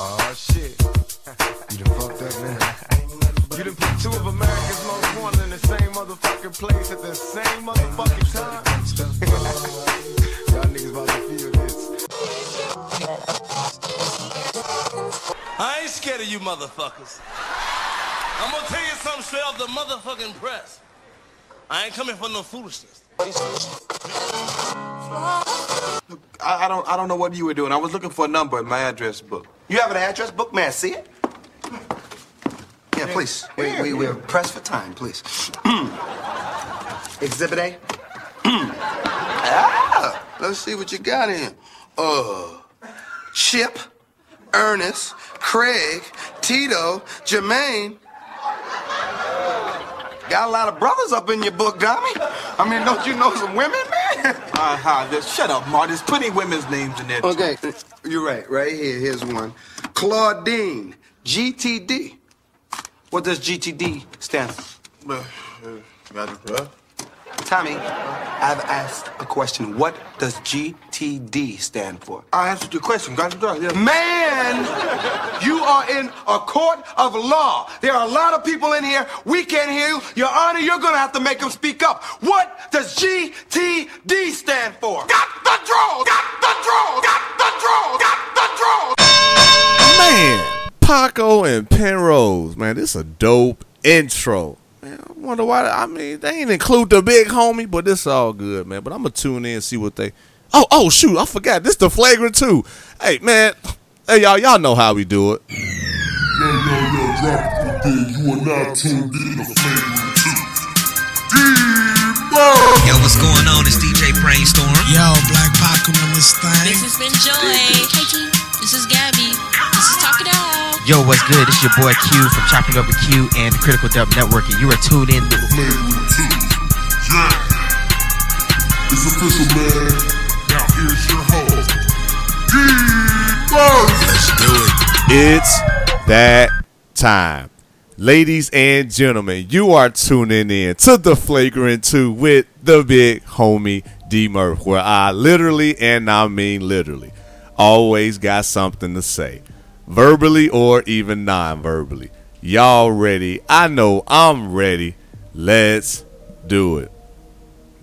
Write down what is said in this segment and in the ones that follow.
Oh shit. you done fucked up, man. You done put two of America's most wanted in the same motherfucking place at the same motherfucking time. Y'all niggas about to feel this. I ain't scared of you motherfuckers. I'm gonna tell you something straight off the motherfucking press. I ain't coming for no foolishness. I, I don't I don't know what you were doing. I was looking for a number in my address book. You have an address book, man? See it? Yeah, please. We, we, we're pressed for time, please. Exhibit A. ah, let's see what you got in. Uh, Chip, Ernest, Craig, Tito, Jermaine. Got a lot of brothers up in your book, Tommy. I mean, don't you know some women, man? Uh-huh. Just shut up, Marty. There's plenty women's names in there. too. Okay, you're right. Right here, here's one. Claudine, GTD. What does GTD stand for? uh, Tommy, I've asked a question. What does GTD stand for? I answered your question. Got it done. Yeah. Man, you are in a court of law. There are a lot of people in here. We can't hear you. Your Honor, you're going to have to make them speak up. What does GTD stand for? Got the draw. Got the draw. Got the draw. Got the draw. Man, Paco and Penrose, man, this is a dope intro. Man, I wonder why. I mean, they ain't include the big homie, but this all good, man. But I'm gonna tune in and see what they. Oh, oh, shoot, I forgot. This the flagrant too. Hey, man. Hey, y'all, y'all know how we do it. Yo, yo, yo, drop it there. You are now tuned in to Flagrant 2. Yo, what's going on? It's DJ Brainstorm. Yo, Black Pac on this thing. This has been Joy. Hey, T. This is Gabby. Yo, what's good? It's your boy Q from Chopping Up with Q and the Critical Dub Network, and you are tuned in to Flagrant 2. Yeah. It's official, man. Now here's your host, D-Buzz. Let's do it. It's that time. Ladies and gentlemen, you are tuning in to the Flagrant 2 with the big homie D Murph, where I literally, and I mean literally, always got something to say, verbally or even non verbally. Y'all ready? I know I'm ready. Let's do it.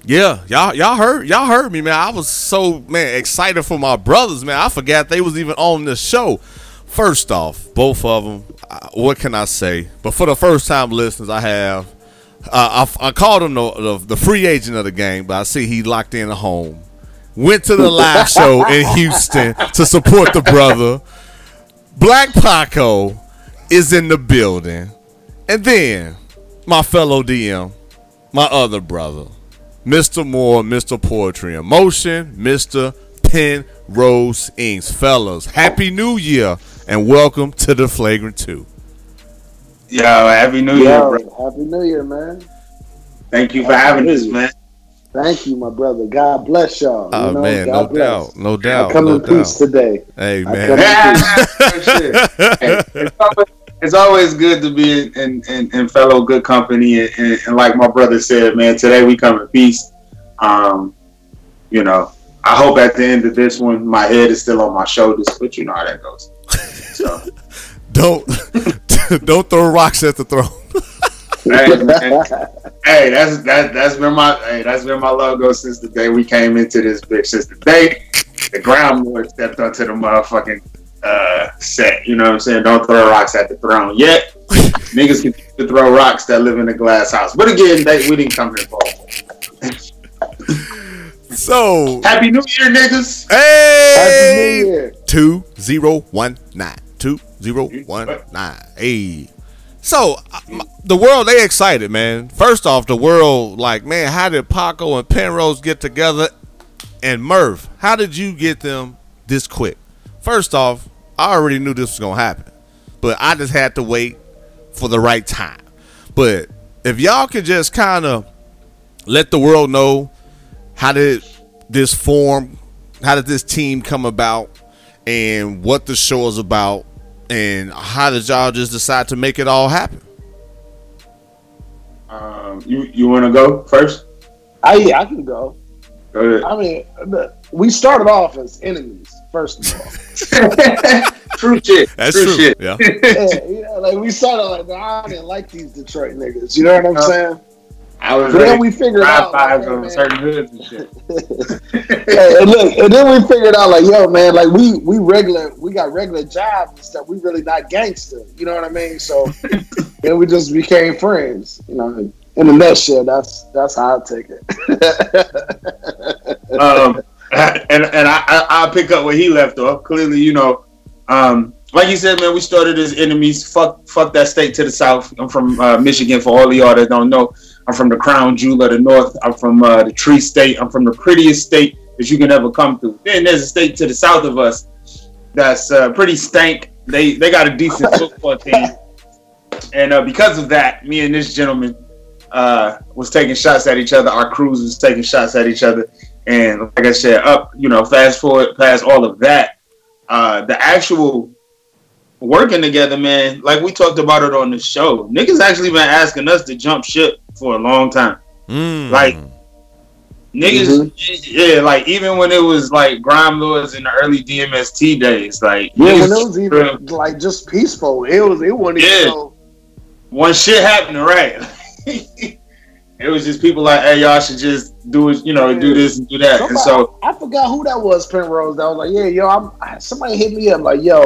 Yeah, y'all y'all heard y'all heard me, man. I was so man excited for my brothers, man. I forgot they was even on the show. First off, both of them. What can I say? But for the first time listeners, I have. Uh, I, I called him the, the the free agent of the game, but I see he locked in a home. Went to the live show in Houston to support the brother. Black Paco is in the building, and then my fellow DM, my other brother, Mr. Moore, Mr. Poetry in Motion, Mr. Pen Rose Inks. Fellas, Happy New Year and welcome to the Flagrant 2. Yo, happy New Year, bro. happy New Year, man. Thank you for Happy having us, man. Thank you, my brother. God bless y'all. Oh, you know, man, God no bless. doubt, no doubt, I come no in peace today. Hey, man. come in. Hey, it's, always, it's always good to be in, in, in, in fellow good company, and, and, and like my brother said, man, today we come in peace. Um, you know, I hope at the end of this one, my head is still on my shoulders, but you know how that goes. So, Don't don't throw rocks at the throne. Hey, man, hey, that's that that's been my hey, that's been my logo since the day we came into this bitch. Since the day the ground lord stepped onto the motherfucking uh, set. You know what I'm saying? Don't throw rocks at the throne. Yet niggas can to throw rocks that live in a glass house. But again, they, we didn't come here for. So Happy New Year, niggas. Hey, Happy New Year. two zero one nine two zero one nine. Hey, so uh, the world they excited, man. First off, the world like, man, how did Paco and Penrose get together? And Murph, how did you get them this quick? First off, I already knew this was gonna happen, but I just had to wait for the right time. But if y'all could just kind of let the world know how did this form how did this team come about and what the show is about and how did y'all just decide to make it all happen Um, you you want to go first? I, yeah, I can go. Go ahead. I mean, the, we started off as enemies, first of all. True shit. That's true, true. shit. Yeah. yeah, yeah, like we started like, nah, I didn't like these Detroit niggas. You know what I'm Uh, saying? I was then we figured out, like, on man. certain hoods and shit. Hey, and look, and then we figured out like, yo, man, like we we regular, we got regular jobs and stuff. We really not gangster. You know what I mean? So then we just became friends. You know, in a nutshell, that's that's how I take it. um, and and I, I I'll pick up where he left off. Clearly, you know, um, like you said, man, we started as enemies. Fuck, fuck that state to the south. I'm from uh, Michigan. For all of y'all that don't know, I'm from the crown jewel of the north. I'm from uh, the tree state. I'm from the prettiest state that you can ever come through. Then there's a state to the south of us that's uh, pretty stank. They they got a decent football team, and uh, because of that, me and this gentleman uh, was taking shots at each other. Our crews was taking shots at each other. And like I said, up, you know, fast forward past all of that, uh, the actual working together, man, like we talked about it on the show, niggas actually been asking us to jump ship for a long time. Mm. Like, niggas, yeah, like even when it was like Grime Lords in the early DMST days, like, Yeah, when it was even like just peaceful, it was it wasn't even Yeah. so. when shit happened, right? it was just people like, hey, y'all should just do it, you know, do this and do that. And so, I forgot who that was, Penrose. That was like, yeah, yo, I'm. Somebody hit me up like, yo,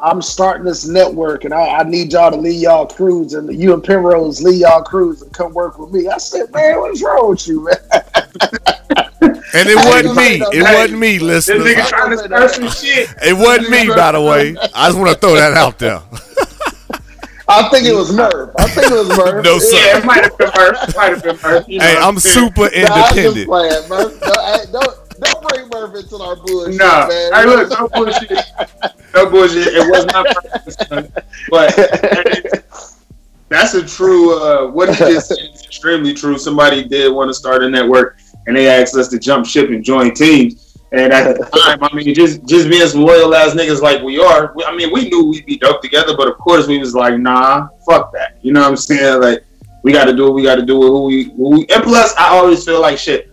I'm starting this network, and I, I need y'all to lead y'all crews, and you and Penrose lead y'all crews and come work with me. I said, man, what's wrong with you, man? And it wasn't me. It wasn't me, this nigga trying to start some shit. It wasn't me, by the way. I just want to throw that out there. I think it was Merv. I think it was Merv. No, sir. Yeah, it might have been Murph. It might have been Murph. You know Hey, what I'm saying? super Nah, I'm just independent. playing, Merv. Don't, hey, don't, don't Merv into our bullshit, Nah, man. hey, look, no bullshit. No bullshit. It was not but that's a true. Uh, what he just said is extremely true. Somebody did want to start a network, and they asked us to jump ship and join teams. And at the time, I mean, just just being some loyal ass niggas like we are. We, I mean, we knew we'd be dope together, but of course, we was like, nah, fuck that. You know what I'm saying? Like, we got to do what we got to do with who we, who we. And plus, I always feel like shit.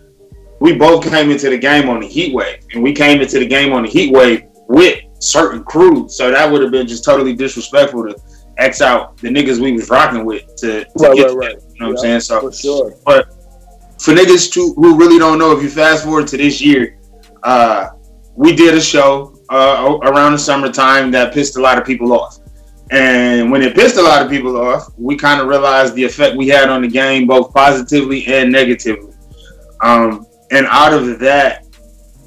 We both came into the game on the heat wave, and we came into the game on the heat wave with certain crews. So that would have been just totally disrespectful to X out the niggas we was rocking with to, to Right, get right, right. that. You know what I'm saying? So for sure. but for niggas to, who really don't know, if you fast forward to this year, uh, we did a show uh, around the summertime that pissed a lot of people off. And when it pissed a lot of people off, we kind of realized the effect we had on the game, both positively and negatively. Um, and out of that,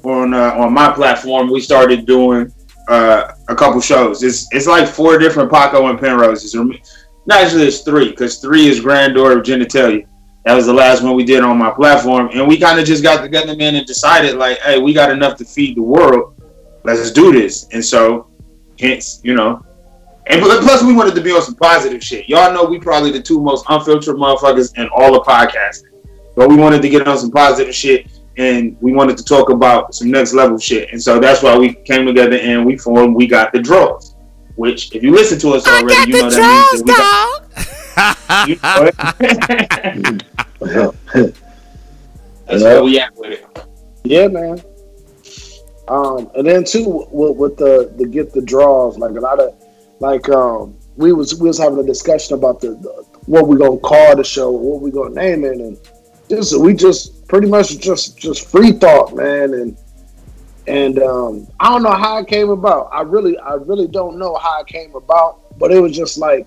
on uh, on my platform, we started doing uh, a couple shows. It's it's like four different Paco and Penroses. Or- No, actually, it's three because three is Grandeur of Genitalia. That was the last one we did on my platform, and we kind of just got together, man, and decided like, hey, we got enough to feed the world. Let's do this. And so, hence, you know, and plus we wanted to be on some positive shit. Y'all know we probably the two most unfiltered motherfuckers in all of podcasting, but we wanted to get on some positive shit, and we wanted to talk about some next level shit. And so that's why we came together and we formed. We got the draws. Which, if you listen to us already, you know that means that we got. You know it. That's where we at with it. Yeah, man. Um, and then too with, with the the get the draws, like a lot of like um we was we was having a discussion about the, the what we gonna call the show, what we gonna name it, and just we just pretty much just just free thought, man, and and um I don't know how it came about. I really I really don't know how it came about, but it was just like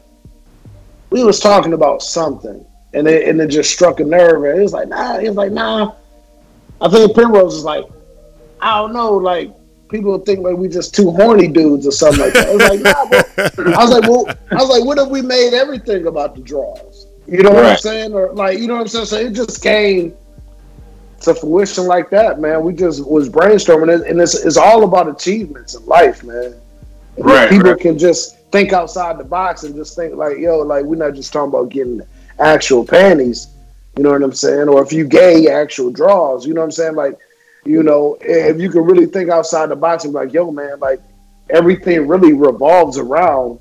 we was talking about something, and it and it just struck a nerve, and it was like nah, it was like nah. I think Penrose is like, I don't know, like people think like we just two horny dudes or something like that. I was like, nah. I was like, well, I was like, what if we made everything about the draws? You know what I'm saying? Or like, you know what I'm saying? So it just came to fruition like that, man. We just was brainstorming, it, and it's it's all about achievements in life, man. Right, people right. can just think outside the box and just think like, yo, like we're not just talking about getting actual panties. You know what I'm saying? Or if you gay actual draws, you know what I'm saying? Like, you know, if you can really think outside the box and be like, yo, man, like everything really revolves around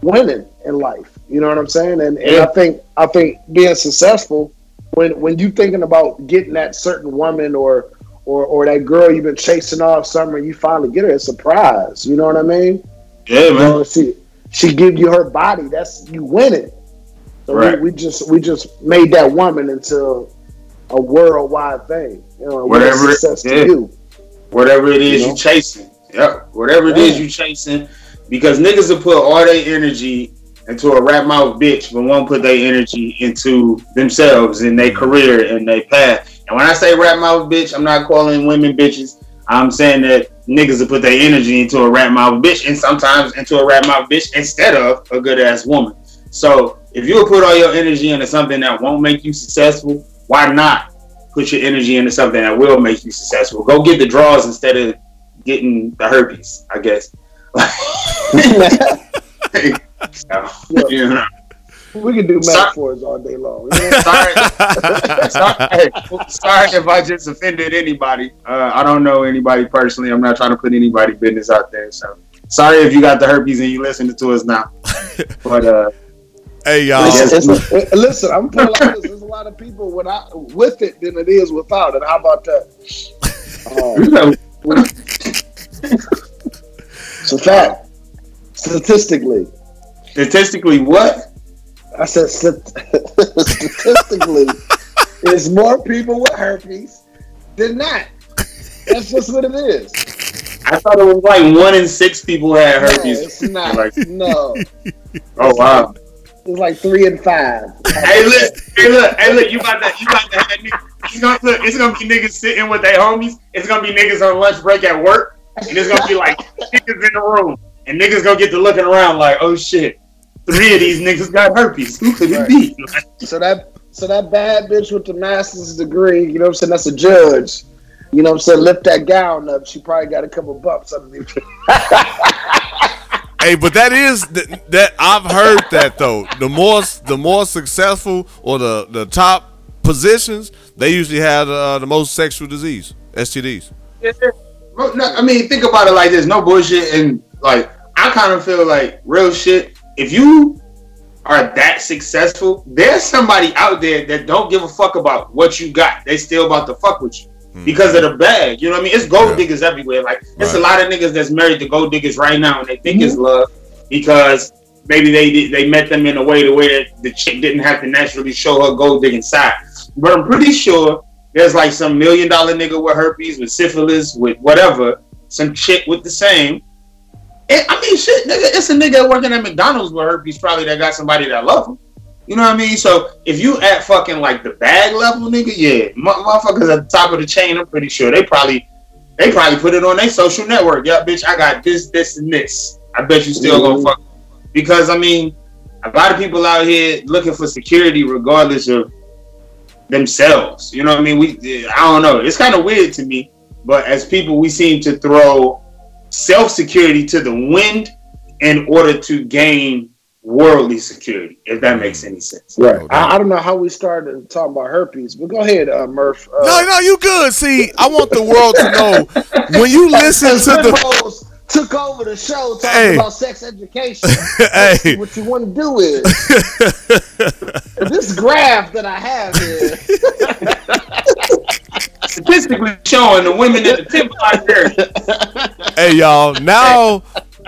winning in life. You know what I'm saying? And, and I think I think being successful when when you thinking about getting that certain woman or or or that girl you've been chasing all summer, you finally get her a surprise. You know what I mean? Yeah, You man. know, she she give you her body. That's you winning. So Right. we, we just we just made that woman into a worldwide thing. You know, Whatever it- yeah. to you. Whatever it is You you, know? chasing. Yep. Whatever it is Yeah. you chasing. Because niggas will put all their energy into a rap mouth bitch, but won't put their energy into themselves and their mm-hmm. career and their path. And when I say rap mouth bitch, I'm not calling women bitches. I'm saying that niggas will put their energy into a rap mouth bitch and sometimes into a rap mouth bitch instead of a good ass woman. So if you will put all your energy into something that won't make you successful, why not put your energy into something that will make you successful? Go get the draws instead of getting the herpes, I guess. so, you know. We can do Sorry. metaphors all day long. you know? sorry, sorry, sorry if I just offended anybody. Uh, I don't know anybody personally. I'm not trying to put anybody business out there. So sorry if you got the herpes and you listening to us now. But uh, Hey y'all. It's- it's- uh, listen, I'm putting it like this. There's a lot of people without with it than it is without it. How about that? Um, it's a fact. Statistically, statistically, what? I said statistically, there's more people with herpes than not. That's just what it is. I thought it was like one in six people had No, herpes. it's not. Like, No, oh wow. it's like three and five. hey look, hey look, hey look, you about to you about to have niggas, it's gonna look, it's gonna be niggas sitting with their homies, it's gonna be niggas on lunch break at work, and it's gonna be like niggas in the room, and niggas gonna get to looking around like, oh shit, three of these niggas got herpes. Who could it be? So that so that bad bitch with the master's degree, you know what I'm saying? That's a judge. You know what I'm saying? Lift that gown up. She probably got a couple bumps underneath. Hey, but that is th- that I've heard that though. The more the more successful or the the top positions, they usually have uh, the most sexual disease, STDs. Bro, no, I mean, think about it like this: no bullshit, and like I kind of feel like real shit. If you are that successful, there's somebody out there that don't give a fuck about what you got. They still about to fuck with you mm-hmm. because of the bag. You know what I mean? It's gold Yeah. diggers everywhere. Like there's a lot of niggas that's married to gold diggers right now, and they think it's mm-hmm. love because maybe they they met them in a way to where the chick didn't have to naturally show her gold digging side. But I'm pretty sure there's like some million dollar nigga with herpes, with syphilis, with whatever, some chick with the same. I mean, shit, nigga, it's a nigga working at McDonald's with herpes probably that got somebody that love him. You know what I mean? So if you at fucking like the bag level, nigga, yeah, mo- motherfuckers at the top of the chain, I'm pretty sure they probably they probably put it on their social network. Yeah, bitch, I got this, this, and this. I bet you still gonna fuck because I mean, a lot of people out here looking for security regardless of themselves. You know what I mean? We I don't know. It's kind of weird to me, but as people, we seem to throw self security to the wind in order to gain worldly security. If that makes any sense. Right. I, I don't know how we started talking about herpes, but go ahead, uh, Murph. Uh, No, no, you good. See, I want the world to know when you listen to the. Rose took over the show talking Hey. about sex education. Hey. What you want to do is this graph that I have here. Statistically showing the women in the there. hey y'all now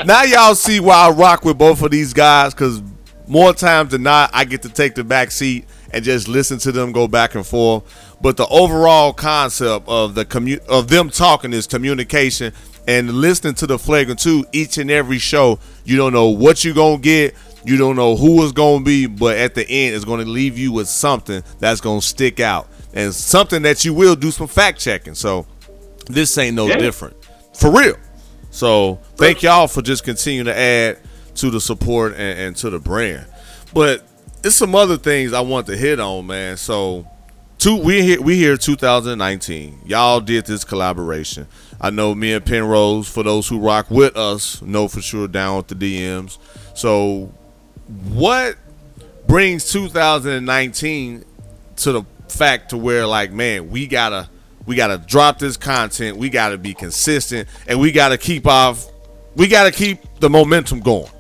now y'all see why i rock with both of these guys because more times than not i get to take the back seat and just listen to them go back and forth. But the overall concept of the commu- of them talking is communication and listening to the flagrant 2 each and every show. You don't know what you're gonna get you don't know who it's gonna be but at the end it's gonna leave you with something that's gonna stick out and something that you will do some fact checking so this ain't no Yeah. different for real so thank y'all for just continuing to add to the support and, and to the brand. But it's some other things I want to hit on, man. So two we here we here 2019. Y'all did this collaboration. I know me and Penrose, for those who rock with us, know for sure down with the DMs. So what brings 2019 to the fact to where like, man, we gotta we gotta drop this content, we gotta be consistent, and we gotta keep off we gotta keep the momentum going.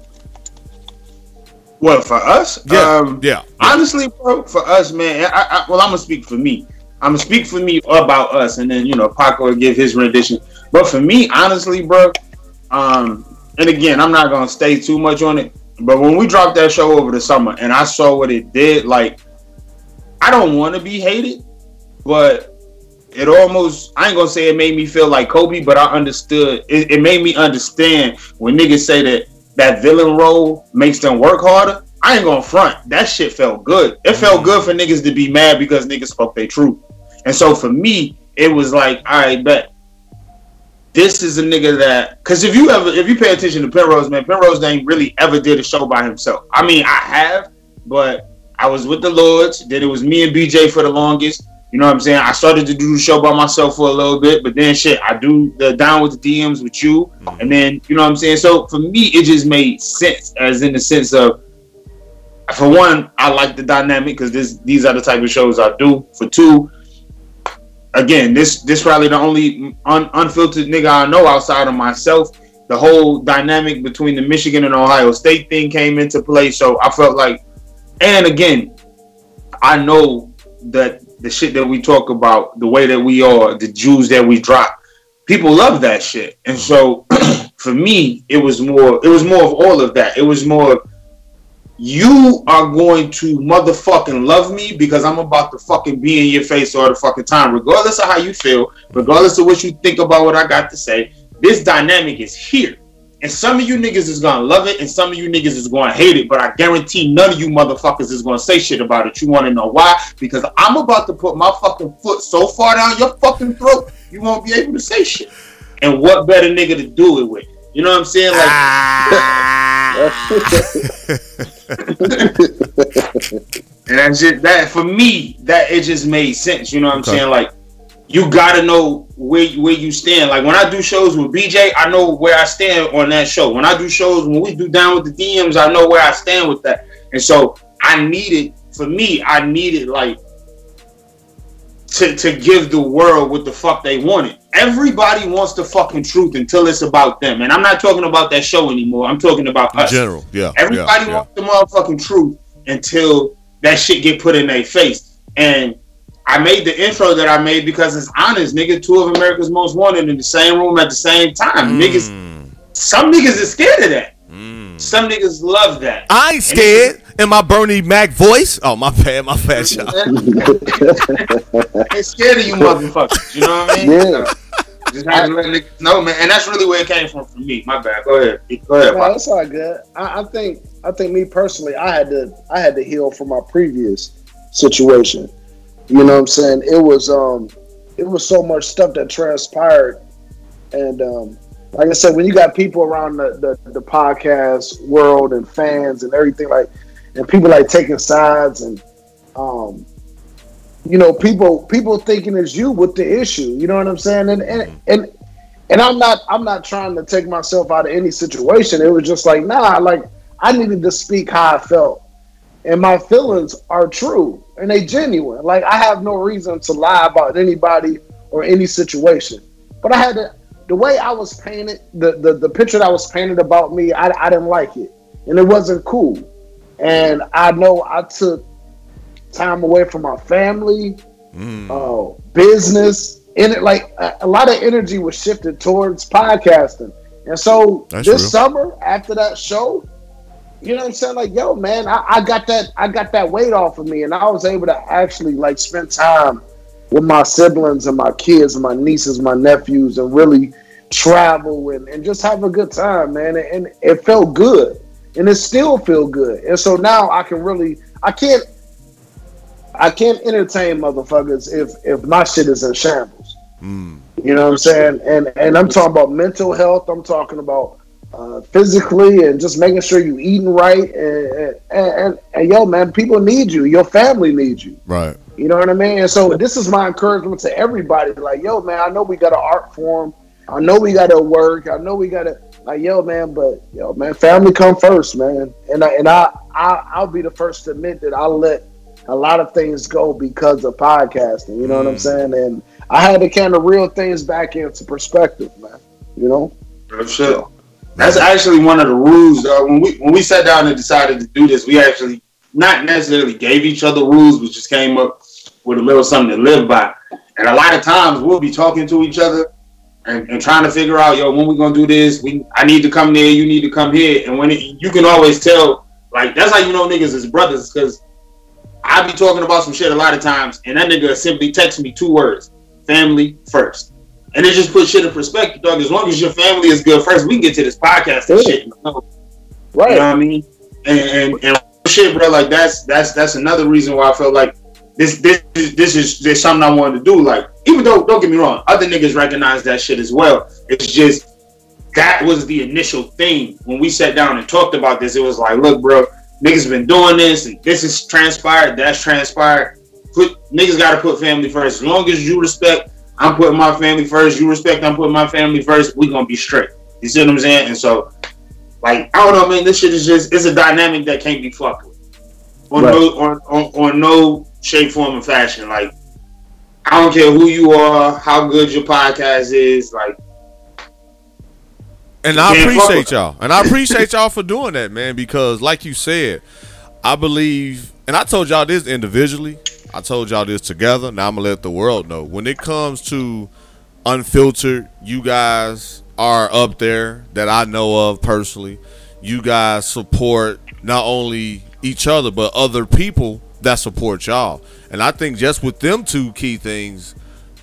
Well, for us, Yeah, um, yeah. Honestly, bro, for us, man. I, I, well, I'm gonna speak for me. I'm gonna speak for me about us, and then you know Paco will give his rendition. But for me, honestly, bro, um, and again, I'm not gonna stay too much on it. But when we dropped that show over the summer, and I saw what it did, like I don't want to be hated, but it almost I ain't gonna say it made me feel like Kobe, but I understood. It, it made me understand when niggas say that that villain role makes them work harder. I ain't gonna front. That shit felt good. It felt mm-hmm. good for niggas to be mad because niggas spoke their truth. And so for me, it was like, I bet this is a nigga that because if you ever if you pay attention to Penrose, man, Penrose ain't really ever did a show by himself. I mean, I have, but I was with the Lords. Then it was me and BJ for the longest. You know what I'm saying? I started to do the show by myself for a little bit, but then shit, I do the down with the DMs with you, mm-hmm. and then you know what I'm saying. So for me, it just made sense, as in the sense of, for one, I like the dynamic because this these are the type of shows I do. For two, again, this this probably the only un, unfiltered nigga I know outside of myself. The whole dynamic between the Michigan and Ohio State thing came into play, so I felt like, and again, I know that the shit that we talk about, the way that we are, the Jews that we drop, people love that shit, and so for me, it was more, it was more of all of that. It was more. You are going to motherfucking love me because I'm about to fucking be in your face all the fucking time, regardless of how you feel, regardless of what you think about what I got to say. This dynamic is here. And some of you niggas is gonna love it, and some of you niggas is gonna hate it. But I guarantee none of you motherfuckers is gonna say shit about it. You wanna know why? Because I'm about to put my fucking foot so far down your fucking throat, you won't be able to say shit. And what better nigga to do it with? You know what I'm saying? Like, ah. and that's just that for me. That it just made sense. You know what I'm Okay. saying? Like, you gotta know where where you stand. Like when I do shows with BJ, I know where I stand on that show. When I do shows, when we do down with the DMs, I know where I stand with that. And so I needed, for me, I needed like to to give the world what the fuck they wanted. Everybody wants the fucking truth until it's about them. And I'm not talking about that show anymore. I'm talking about In us. general, yeah. Everybody yeah, yeah. wants the motherfucking truth until that shit get put in their face. And I made the intro that I made because it's honest, nigga. Two of America's most wanted in the same room at the same time. Hmm. Niggas, some niggas is scared of that. Hmm. Some niggas love that. I ain't scared. In my Bernie Mac voice. Oh my bad, my bad, y'all. They scared of you motherfuckers. You know what I mean? Yeah. Just have to let niggas know, man. And that's really where it came from for me. My bad. Go ahead. Go ahead. No, Pop. that's all good. I, I think I think me personally, I had to I had to heal from my previous situation. You know what I'm saying? It was um it was so much stuff that transpired. And um like I said, when you got people around the, the, the podcast world and fans and everything like and people like taking sides and um you know people people thinking it's you with the issue you know what i'm saying? And and and, and i'm not i'm not trying to take myself out of any situation. It was just like nah like i needed to speak how i felt. And my feelings are true and they genuine. Like i have no reason to lie about anybody or any situation. But i had to the way i was painted the the, the picture that was painted about me I, I didn't like it. And it wasn't cool. And i know i took time away from my family, uh, business, and it like a, a lot of energy was shifted towards podcasting. And so That's this real. summer, after that show, you know what I'm saying? Like, yo, man, I, I got that I got that weight off of me, and I was able to actually like spend time with my siblings and my kids and my nieces, my nephews, and really travel and, and just have a good time, man. And, and it felt good. And it still feel good. And so now I can really I can't I can't entertain motherfuckers if if my shit is in shambles. Mm. You know what I'm saying? And and I'm talking about mental health. I'm talking about uh, physically and just making sure you eating right. And and, and and yo, man, people need you. Your family needs you. Right. You know what I mean? And so this is my encouragement to everybody. Like, yo, man, I know we got an art form. I know we got to work. I know we got to like, yo, man. But yo, man, family come first, man. And I, and I, I I'll be the first to admit that I let a lot of things go because of podcasting. You know what I'm saying? And I had to kind of reel things back into perspective, man. You know? Real shit. That's actually one of the rules. Uh, when we when we sat down and decided to do this, we actually not necessarily gave each other rules, but just came up with a little something to live by. And a lot of times we'll be talking to each other and, and trying to figure out, yo, when we gonna do this? We I need to come there, you need to come here. And when it, you can always tell, like that's how you know niggas is brothers, because I be talking about some shit a lot of times, and that nigga simply text me two words: family first. And it just puts shit in perspective, dog. As long as your family is good first, we can get to this podcast and shit. Right. You know what I mean? And, and and shit, bro. Like that's that's that's another reason why I felt like this this this is this something I wanted to do. Like even though don't get me wrong, other niggas recognize that shit as well. It's just that was the initial thing when we sat down and talked about this. It was like, look, bro, niggas been doing this and this is transpired, that's transpired. Put niggas got to put family first. As long as you respect, I'm putting my family first. You respect, I'm putting my family first. We gonna be straight. You see what I'm saying? And so like I don't know, man. This shit is just it's a dynamic that can't be fucked with. On Right. no on, on on no shape, form, and fashion. Like I don't care who you are, how good your podcast is. Like And I appreciate y'all. And I appreciate y'all for doing that, man, because like you said, I believe and I told y'all this individually. I told y'all this together. Now I'm gonna let the world know. When it comes to unfiltered, you guys are up there that I know of personally. You guys support not only each other but other people that support y'all. And I think just with them two key things,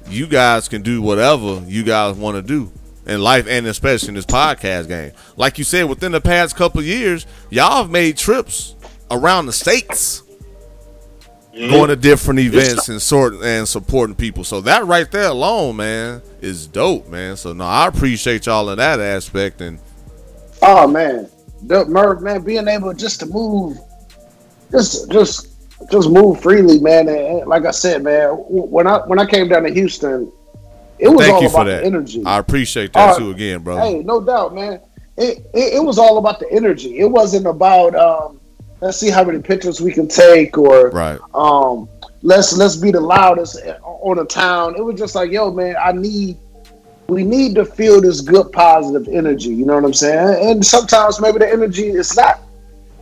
you guys can do whatever you guys want to do in life and especially in this podcast game. Like you said, within the past couple years, y'all have made trips around the states, going to different events and sort and supporting people. So that right there alone, man, is dope, man. So no, I appreciate y'all in that aspect. And Oh man, the Merv, man, being able just to move, just just just move freely, man. And, and like I said, man, when I when I came down to Houston, it was thank all you about for that. the energy. I appreciate that Uh, too, again, bro. Hey, no doubt, man. It, it it was all about the energy. It wasn't about um, let's see how many pictures we can take or Right. um, let's let's be the loudest on the town. It was just like, yo, man, I need we need to feel this good positive energy. You know what I'm saying? And sometimes maybe the energy is not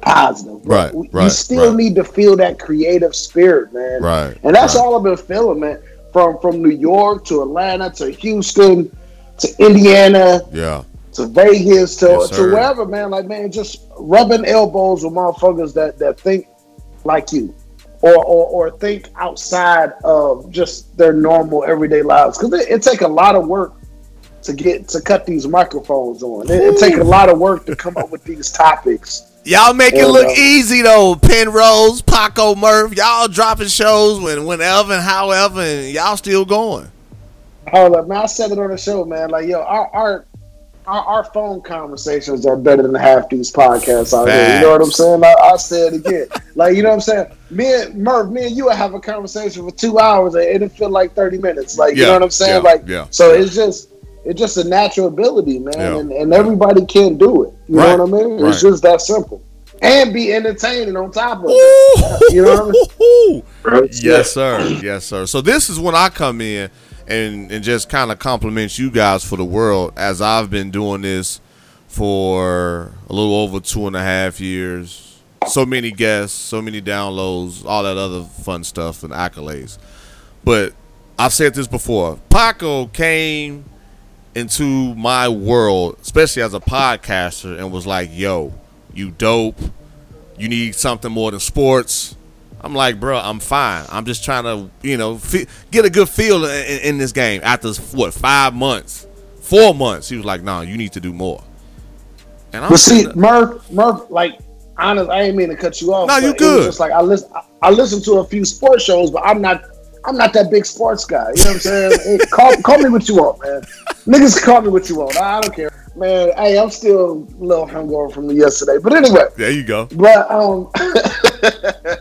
positive. but Right, we- You right, still right. need to feel that creative spirit, man. Right, And that's right. all I've been feeling, man. From from New York to Atlanta to Houston to Indiana Yeah. to Vegas to, Yes, to wherever, man. Like, man, just rubbing elbows with motherfuckers that, that think like you. Or, or, or think outside of just their normal everyday lives because it, it take a lot of work to get to cut these microphones on. It, it take a lot of work to come up with these topics. Y'all make it look uh, easy though. Penrose, Paco Murph, y'all dropping shows when whenever and however, and y'all still going. Hold up, man. I said it on the show, man. Like, yo, our our our, our phone conversations are better than half these podcasts out here. You know what I'm saying? Like, I'll say it again. like, you know what I'm saying? Me and Murph, me and you will have a conversation for two hours and it'll feel like 30 minutes. Like, you know what I'm saying? yeah, like, yeah, so it's just it's just a natural ability, man, Yeah, and, and everybody can do it. You Right, know what I mean? It's just that simple. And be entertaining on top of it. You know what I mean? Yes, sir. Yes, sir. So this is when I come in and and just kind of compliment you guys for the world as I've been doing this for a little over two and a half years. So many guests, so many downloads, all that other fun stuff and accolades. But I've said this before. Paco came into my world, especially as a podcaster, and was like, "Yo, you dope. You need something more than sports." I'm like, bro, I'm fine. I'm just trying to, you know, fe- get a good feel in, in, this game. After what five months, four months, he was like, "No, you need to do more." And I'm But see, sitting- Murph, Murph, like, honest, I ain't mean to cut you off. No, you good. Just like I listen, I listen to a few sports shows, but I'm not, I'm not that big sports guy. You know what I'm saying? Hey, call, call me what you want, man. Niggas call me what you want. I, I don't care, man. Hey, I'm still a little hungover from yesterday, but anyway. there you go. But um,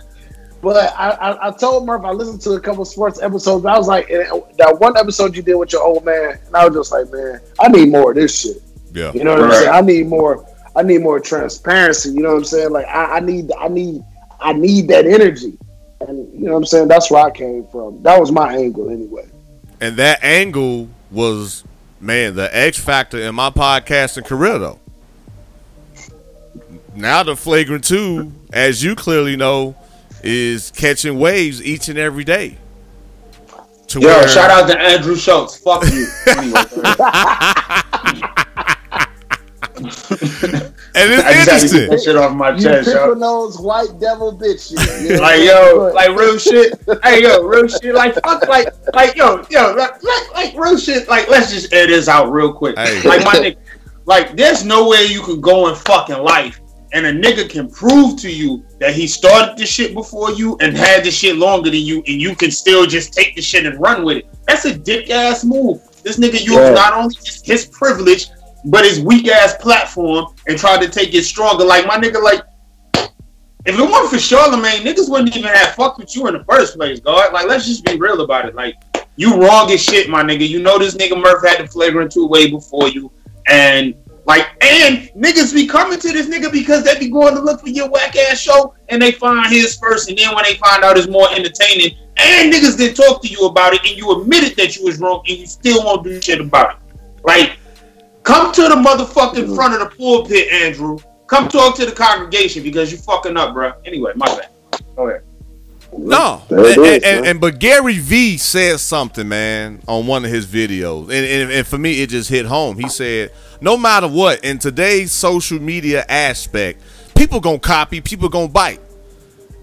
but I, I I told Murph I listened to a couple sports episodes. I was like, eh, that one episode you did with your old man, and I was just like, man, I need more of this shit. Yeah. You know what I'm saying? I need more. I need more transparency. You know what I'm saying? Like I, I need. I need. I need that energy. And you know what I'm saying? That's where I came from. That was my angle anyway. And that angle was, man, the X factor in my podcasting career, though. Now the flagrant two, as you clearly know, is catching waves each and every day. to Yo, where shout out to Andrew Schulz. Fuck you. Anyway, and it's I just get interesting. that shit off my You chest, yo. picking those white devil bitch shit. Yeah, Like yo, like real shit. Hey yo, real shit. Like fuck, like like yo, yo, like, like, like real shit. Like let's just air this out real quick. Hey. Like my nigga, like there's no way you could go in fucking life and a nigga can prove to you that he started the shit before you and had the shit longer than you, and you can still just take the shit and run with it. That's a dick ass move. This nigga used Yeah. not only his, his privilege but his weak ass platform and tried to take it stronger. Like my nigga, like if it weren't for Charlemagne, niggas wouldn't even have fucked with you in the first place, God. Like, let's just be real about it. Like, you wrong as shit, my nigga. You know this nigga Murph had the flagrant two way before you. And like, and niggas be coming to this nigga because they be going to look for your whack ass show and they find his first, and then when they find out it's more entertaining, and niggas didn't talk to you about it, and you admitted that you was wrong, and you still won't do shit about it. Like, come to the motherfucking mm-hmm. front of the pulpit, Andrew. Come talk to the congregation because you fucking up, bro. Anyway, my bad. Go ahead. No, and, is, and- and- but Gary V said something, man, on one of his videos, and, and, and for me, it just hit home. He said, "No matter what, in today's social media aspect, people gonna copy, people gonna bite.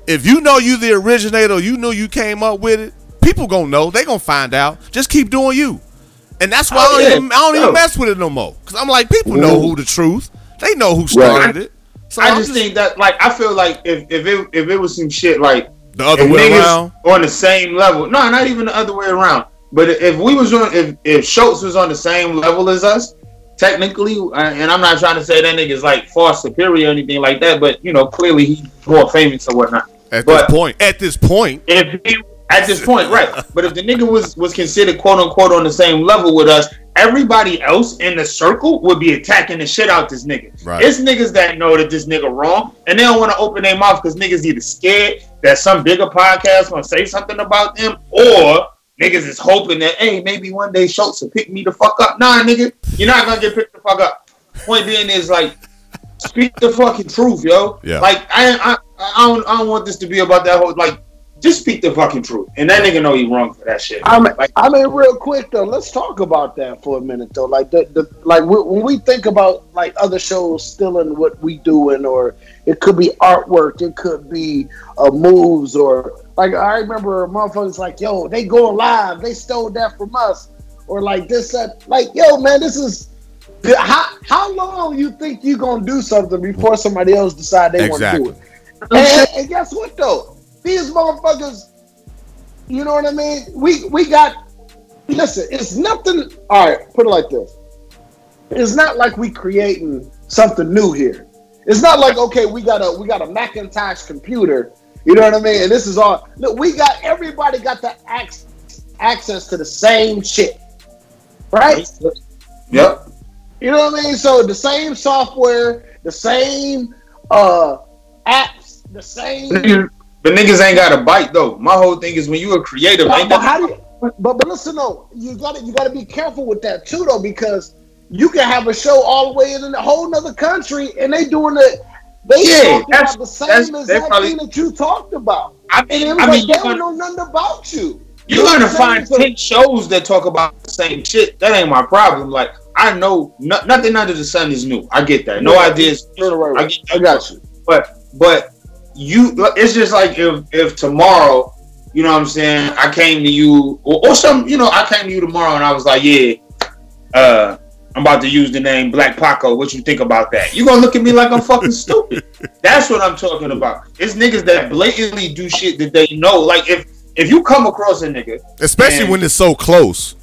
If you know you the originator, you know you came up with it. People gonna know. They gonna find out. Just keep doing you, and that's why Oh, I don't, yeah. even, I don't even mess with it no more. Cause I'm like, people know who the truth. They know who started it. So I I'm just think that, like, I feel like if if it if it was some shit like the other if way around. on the same level, no, not even the other way around. But if we was on, if if Schulz was on the same level as us, technically, uh, and I'm not trying to say that nigga's like far superior or anything like that, but you know, clearly he's more famous or whatnot. At but- this point, at this point, if he, at this point, right? But if the nigga was was considered quote unquote on the same level with us, everybody else in the circle would be attacking the shit out this nigga. Right. It's niggas that know that this nigga wrong, and they don't want to open their mouth because niggas either scared that some bigger podcast gonna say something about them, or niggas is hoping that hey maybe one day Schulz will pick me the fuck up. Nah, nigga, you're not gonna get picked the fuck up. Point being is like. Speak the fucking truth, yo. Yeah. Like I, I, I don't, I don't want this to be about that whole like just speak the fucking truth. And that nigga know he wrong for that shit. I mean, Like, I mean, real quick though, let's talk about that for a minute though. Like the, the like we, when we think about like other shows stealing what we doing, or it could be artwork, it could be uh, moves, or like I remember a motherfuckers like, yo, they going live, they stole that from us, or like this, that, like, yo, man, this is. How, how long you think you gonna do something before somebody else decide they want to do it? And, and guess what though? These motherfuckers, you know what I mean? We we got listen, it's nothing all right, put it like this. It's not like we creating something new here. It's not like okay, we got a we got a Macintosh computer, you know what I mean? And this is all look, we got everybody got the ac- access to the same shit. Right? yep. You know what I mean? So the same software, the same uh apps, the same Niggas- The niggas ain't got a bite though. My whole thing is when you a creative, But, ain't but how do you? But, but listen though, you got to you got to be careful with that too though because you can have a show all the way in a whole nother country and they doing it. They Yeah, that's- about the same that's- exact probably- thing that you talked about. I And mean, it was I like they you're don't know nothing about you. you're know what gonna I'm saying? find So- ten shows that talk about the same shit. That ain't my problem. Like I know no, nothing under the sun is new. I get that. No Yeah. ideas. Right, right, right. I, get I got you. But but you, it's just like if if tomorrow, you know what I'm saying, I came to you or, or some, you know, I came to you tomorrow and I was like, yeah, uh, I'm about to use the name Black Paco. What you think about that? You gonna look at me like I'm fucking stupid? That's what I'm talking about. It's niggas that blatantly do shit that they know. Like if if you come across a nigga, especially and- when it's so close.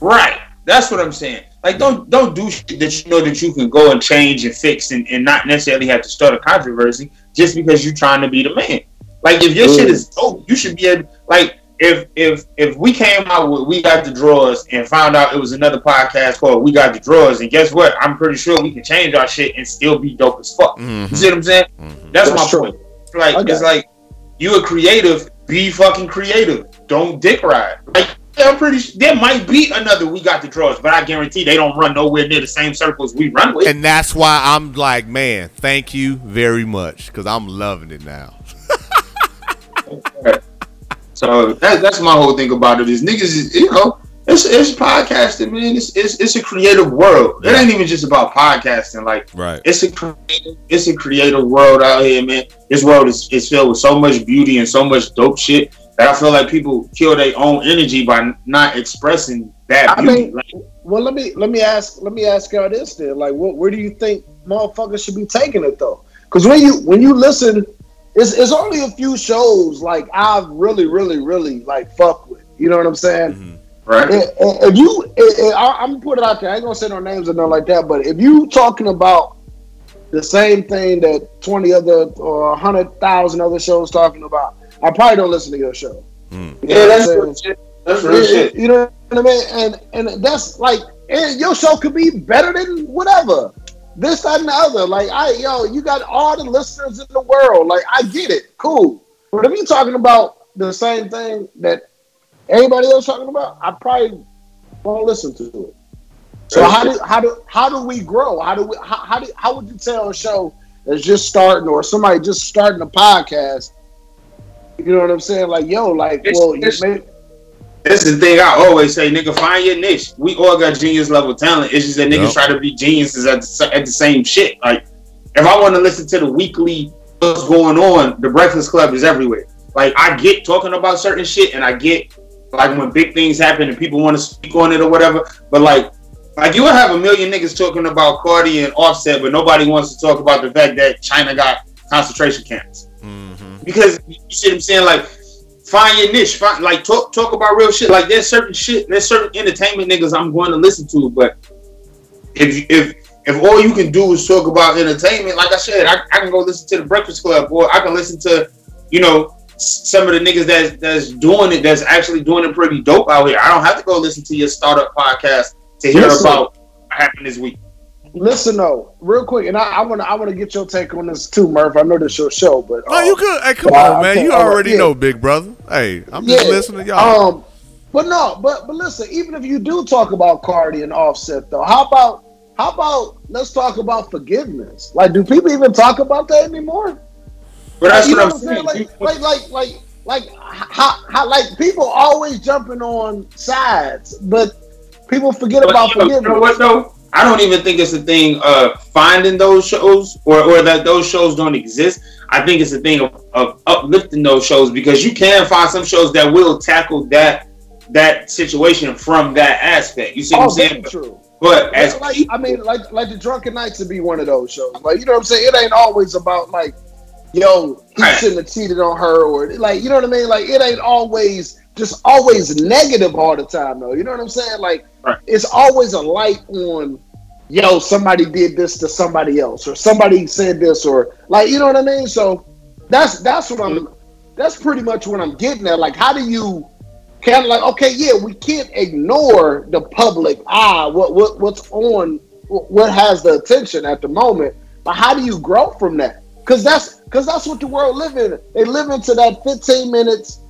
Right. That's what I'm saying. Like, don't don't do shit that you know that you can go and change and fix and, and not necessarily have to start a controversy just because you're trying to be the man. Like, if your shit is dope, you should be able. Like, if if if we came out with we got the drawers and found out it was another podcast called We Got the Drawers, and guess what? I'm pretty sure we can change our shit and still be dope as fuck. Mm-hmm. You see what I'm saying? That's, That's my true. point. Like, got it's like you a creative, be fucking creative. Don't dick ride. Like, I'm pretty. Sure, there might be another. We got the draws, but I guarantee they don't run nowhere near the same circles we run with. And that's why I'm like, man, thank you very much because I'm loving it now. So that, that's my whole thing about it. Is niggas, is, you know, it's it's podcasting, man. It's, it's it's a creative world. It ain't even just about podcasting. Like, right? It's a creative, it's a creative world out here, man. This world is, is filled with so much beauty and so much dope shit that I feel like people kill their own energy by not expressing that I beauty. mean, like, well, let me let me ask let me ask y'all this then. Like, what where do you think motherfuckers should be taking it though? Because when you when you listen, it's it's only a few shows like I've really really really like fuck with. You know what I'm saying? Mm-hmm. right? If, if you, if, I, I'm gonna put it out there. I ain't gonna say no names or nothing like that. But if you talking about the same thing that 20 other or 100,000 other shows talking about, I probably don't listen to your show. Hmm. You know Yeah, what that's I'm real shit. That's real You- shit. You know what I mean? And and that's like, and your show could be better than whatever. This, that, and the other. Like, I, yo, you got all the listeners in the world. Like, I get it. Cool. But if you're talking about the same thing that everybody else talking about, I probably won't listen to it. So how do how do how do we grow? How do we how how, do, how would you tell a show that's just starting or somebody just starting a podcast? You know what I'm saying? Like, yo, like, It's- well, you it's- may, That's the thing I always say, nigga. Find your niche. We all got genius level talent. It's just that niggas Yep. try to be geniuses at the, at the same shit. Like, if I want to listen to the weekly what's going on, the Breakfast Club is everywhere. Like, I get talking about certain shit, and I get like when big things happen and people want to speak on it or whatever. But like, like you would have a million niggas talking about Cardi and Offset, but nobody wants to talk about the fact that China got concentration camps Mm-hmm. because you see what I'm saying. Like, find your niche. Find like talk talk about real shit. Like, there's certain shit. There's certain entertainment niggas I'm going to listen to. But if if if all you can do is talk about entertainment, like I said, I, I can go listen to the Breakfast Club, or I can listen to, you know, some of the niggas that's that's doing it, that's actually doing it pretty dope out here. I don't have to go listen to your startup podcast to hear Listen. about what happened this week. Listen though, real quick, and I, I want to I want to get your take on this too, Murph. I know this your show, but Oh, uh, you good? Hey, come on, man. okay, You already yeah. know, big brother. Hey, I'm just listening to y'all. Um, but no, but but listen, even if you do talk about Cardi and Offset, though, how about how about let's talk about forgiveness? Like, do people even talk about that anymore? But that's you what I'm saying. Like, like, like, like, like, how, how, like, people always jumping on sides, but people forget But, about yo, forgiveness. You know what though? I don't even think it's a thing of finding those shows or, or that those shows don't exist. I think it's a thing of, of uplifting those shows because you can find some shows that will tackle that that situation from that aspect. You see what Oh, I'm saying? true. But as like, I mean, like, like the Drunken Knights would be one of those shows. Like, you know what I'm saying? It ain't always about like, yo, he Right. shouldn't have cheated on her, or like, you know what I mean? Like, it ain't always just always negative all the time, though. You know what I'm saying? Like, Right. it's always a light on, yo, somebody did this to somebody else, or somebody said this, or like, you know what I mean? So that's that's what I'm. That's pretty much what I'm getting at. Like, how do you? kind of like okay yeah we can't ignore the public eye what what what's on what has the attention at the moment but how do you grow from that because that's because that's what the world live in they live into that 15 minutes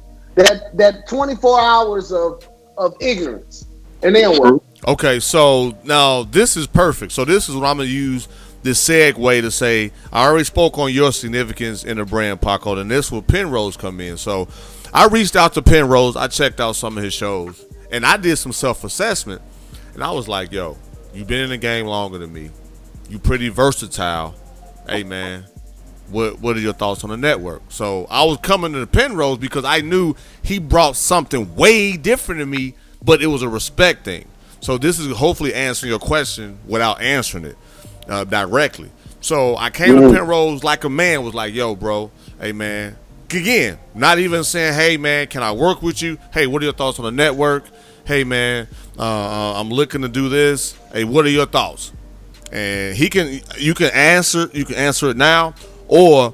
that that 24 hours of of ignorance and then what Okay, so now this is perfect. So this is what I'm gonna use this segue to say. I already spoke on your significance in the brand Paco, and this will Penrose come in. So I reached out to Penrose. I checked out some of his shows, and I did some self assessment, and I was like, "Yo, you've been in the game longer than me. You pretty versatile. Hey, man." What, what are your thoughts on the network? So I was coming to the Penrose because I knew he brought something way different to me, but it was a respect thing. So this is hopefully answering your question without answering it uh, directly. So I came to Penrose like a man was like, "Yo, bro, hey man." Again, not even saying, "Hey man, can I work with you?" Hey, what are your thoughts on the network? Hey man, uh, uh, I'm looking to do this. Hey, what are your thoughts? And he can, you can answer, you can answer it now, or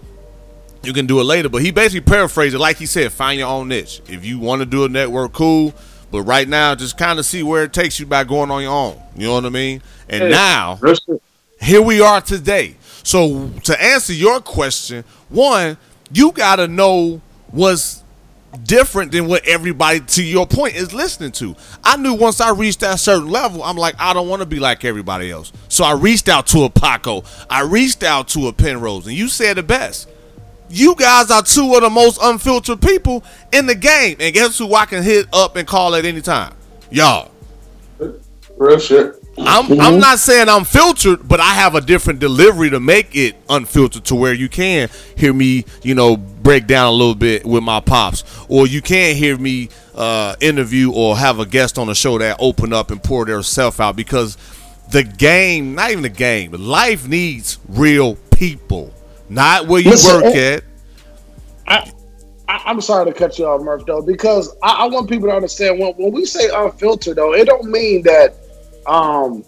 you can do it later. But he basically paraphrased it like he said, find your own niche. If you want to do a network, cool. But right now, just kind of see where it takes you by going on your own. You know what I mean? And Hey, now, here we are today. So to answer your question, one, you gotta know what's different than what everybody, to your point, is listening to. I knew once I reached that certain level, I'm like, I don't want to be like everybody else. So I reached out to a Paco. I reached out to a Penrose, and you said the best. you guys are two of the most unfiltered people in the game. And guess who I can hit up and call at any time? Y'all. Real shit. I'm I'm not saying I'm filtered, but I have a different delivery to make it unfiltered to where you can hear me, you know, break down a little bit with my pops, or you can hear me uh, interview or have a guest on the show that open up and pour their self out because the game, not even the game, life needs real people, not where you Listen, work eh, at. I, I, I'm sorry to cut you off, Murph, though, because I, I want people to understand when, when we say unfiltered, though, it don't mean that um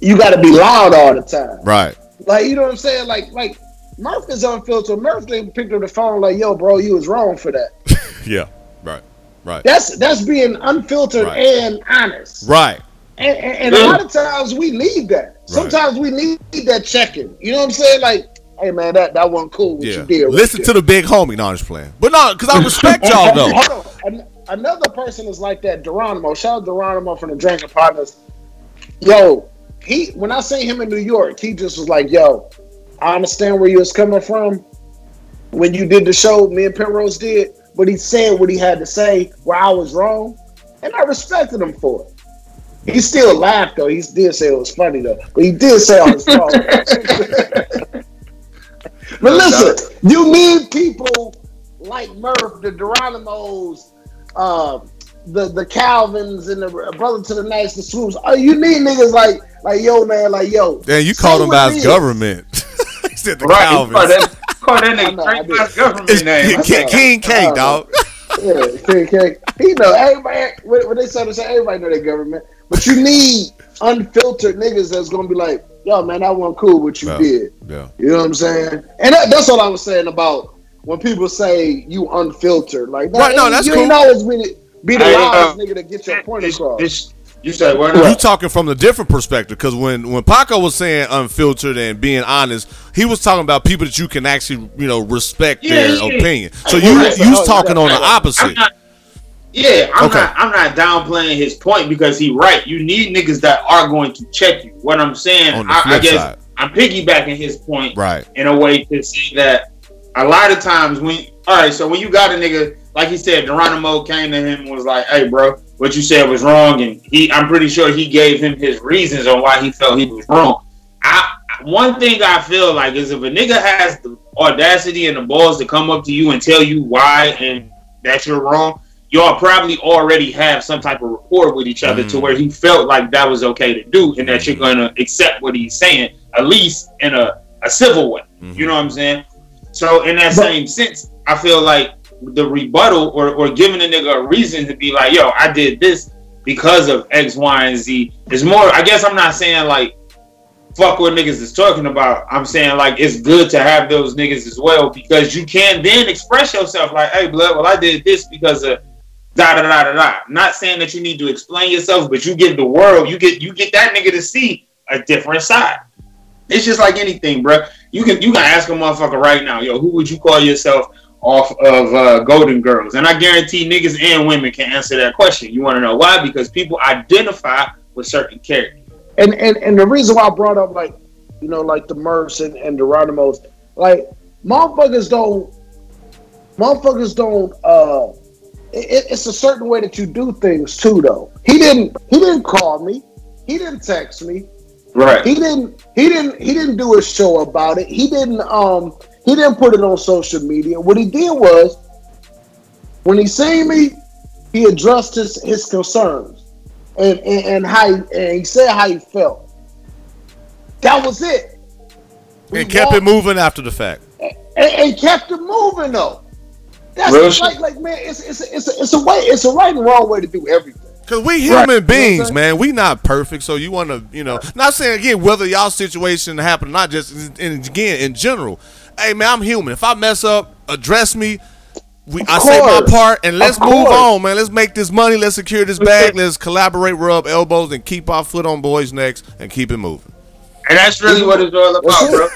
you got to be loud all the time. Right. Like you know what I'm saying? Like like Murph is unfiltered. Murph they picked up the phone like, "Yo, bro, you was wrong for that." Yeah. Right. Right. That's that's being unfiltered Right. and honest. Right. And, and, and a lot of times we need that. Sometimes we need that checking. You know what I'm saying? Like, hey man, that that wasn't cool. What Yeah. you did. right Listen there. to the big homie. No, I'm just playing. But no, because I respect y'all though. Hold on. An- Another person is like that. Geronimo. Shout out Geronimo from the Drinking Partners. Yo, he when I seen him in New York, he just was like, "Yo, I understand where you was coming from when you did the show. Me and Penrose did, but he said what he had to say where I was wrong, and I respected him for it. He still laughed though. He did say it was funny though, but he did say I was wrong. But listen, you need people like Murph, the Geronimos, uh, the the Calvins, and the brother to the nice, the swoops. Oh, you need niggas like like yo, man, like yo. Damn, you called him what by his is. government. he said the Right, you Calvins. call that, call that I nigga know, straight did. by his government It's name. King, King K, Uh, dog. Yeah, King K. He know everybody. When, when they say to say everybody know their government, but you need unfiltered niggas that's gonna be like, yo, man, that wasn't cool what you Yeah. did. Yeah. You know what I'm saying? And that, that's all I was saying about when people say you unfiltered. Like, that Right, no, that's you ain't cool. always be, be the Hey, loudest uh, nigga to get your point This- across. this- you said what? You talking from the different perspective because when when Paco was saying unfiltered and being honest, he was talking about people that you can actually you know respect Yeah, their yeah. opinion. So Hey, you right, you was oh, talking on the I'm opposite. not, yeah, I'm Okay. not. I'm not downplaying his point because he right. You need niggas that are going to check you. What I'm saying, On the I, I guess side. I'm piggybacking his point Right. in a way to say that a lot of times when all right, so when you got a nigga like he said, Geronimo came to him and was like, "Hey, bro, what you said was wrong," and he, I'm pretty sure he gave him his reasons on why he felt he was wrong. I one thing I feel like is if a nigga has the audacity and the balls to come up to you and tell you why and that you're wrong, y'all probably already have some type of rapport with each other to mm. where he felt like that was okay to do and that you're mm. gonna accept what he's saying, at least in a, a civil way. You mm-hmm. know what I'm saying? So in that same sense, I feel like the rebuttal or, or giving a nigga a reason to be like, yo, I did this because of X, Y, and Z It's more I guess I'm not saying like fuck what niggas is talking about. I'm saying like it's good to have those niggas as well because you can then express yourself like, hey, blood, well, I did this because of da da da da da. Not saying that you need to explain yourself, but you give the world, you get you get that nigga to see a different side. It's just like anything, bro. You can you can ask a motherfucker right now, yo, who would you call yourself off of uh, Golden Girls? And I guarantee niggas and women can answer that question. You want to know why? Because people identify with certain characters. and and and the reason why I brought up like you know like the Murphs and, and the Geronimos, like motherfuckers don't motherfuckers don't uh it, it's a certain way that you do things too though. He didn't he didn't call me. He didn't text me. Right. He didn't he didn't he didn't do a show about it. He didn't um he didn't put it on social media. What he did was when he seen me, he addressed his, his concerns and, and, and how he, and he said how he felt. That was it. We and kept it moving after the fact. and, and kept it moving though. That's Real like like man, it's it's it's a, it's a way it's a right and wrong way to do everything. Cause we Right. human You know beings, man. We not perfect, so you want to, you know, not saying again whether y'all situation happen or not, just in, again in general. Hey, man, I'm human. If I mess up, address me. We, I say my part, and let's move on, man. Let's make this money. Let's secure this bag. Let's collaborate, rub elbows, and keep our foot on boys' necks and keep it moving. And that's really what it's all about, bro.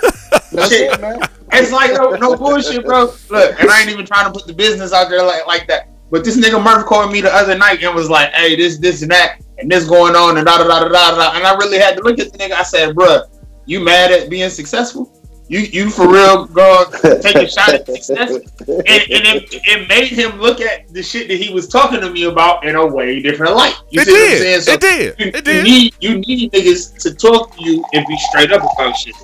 That's it, man. It's like no, no bullshit, bro. Look, and I ain't even trying to put the business out there like, like that. But this nigga Murph called me the other night and was like, "Hey, this, this, and that, and this going on, and da da da da da da." And I really had to look at the nigga. I said, "Bruh, you mad at being successful?" You you for real go take a shot at success, and, and it, it made him look at the shit that he was talking to me about in a way different light. You It see what I'm did. saying? So It did. You, It you did. need you need niggas to talk to you and be straight up about shit.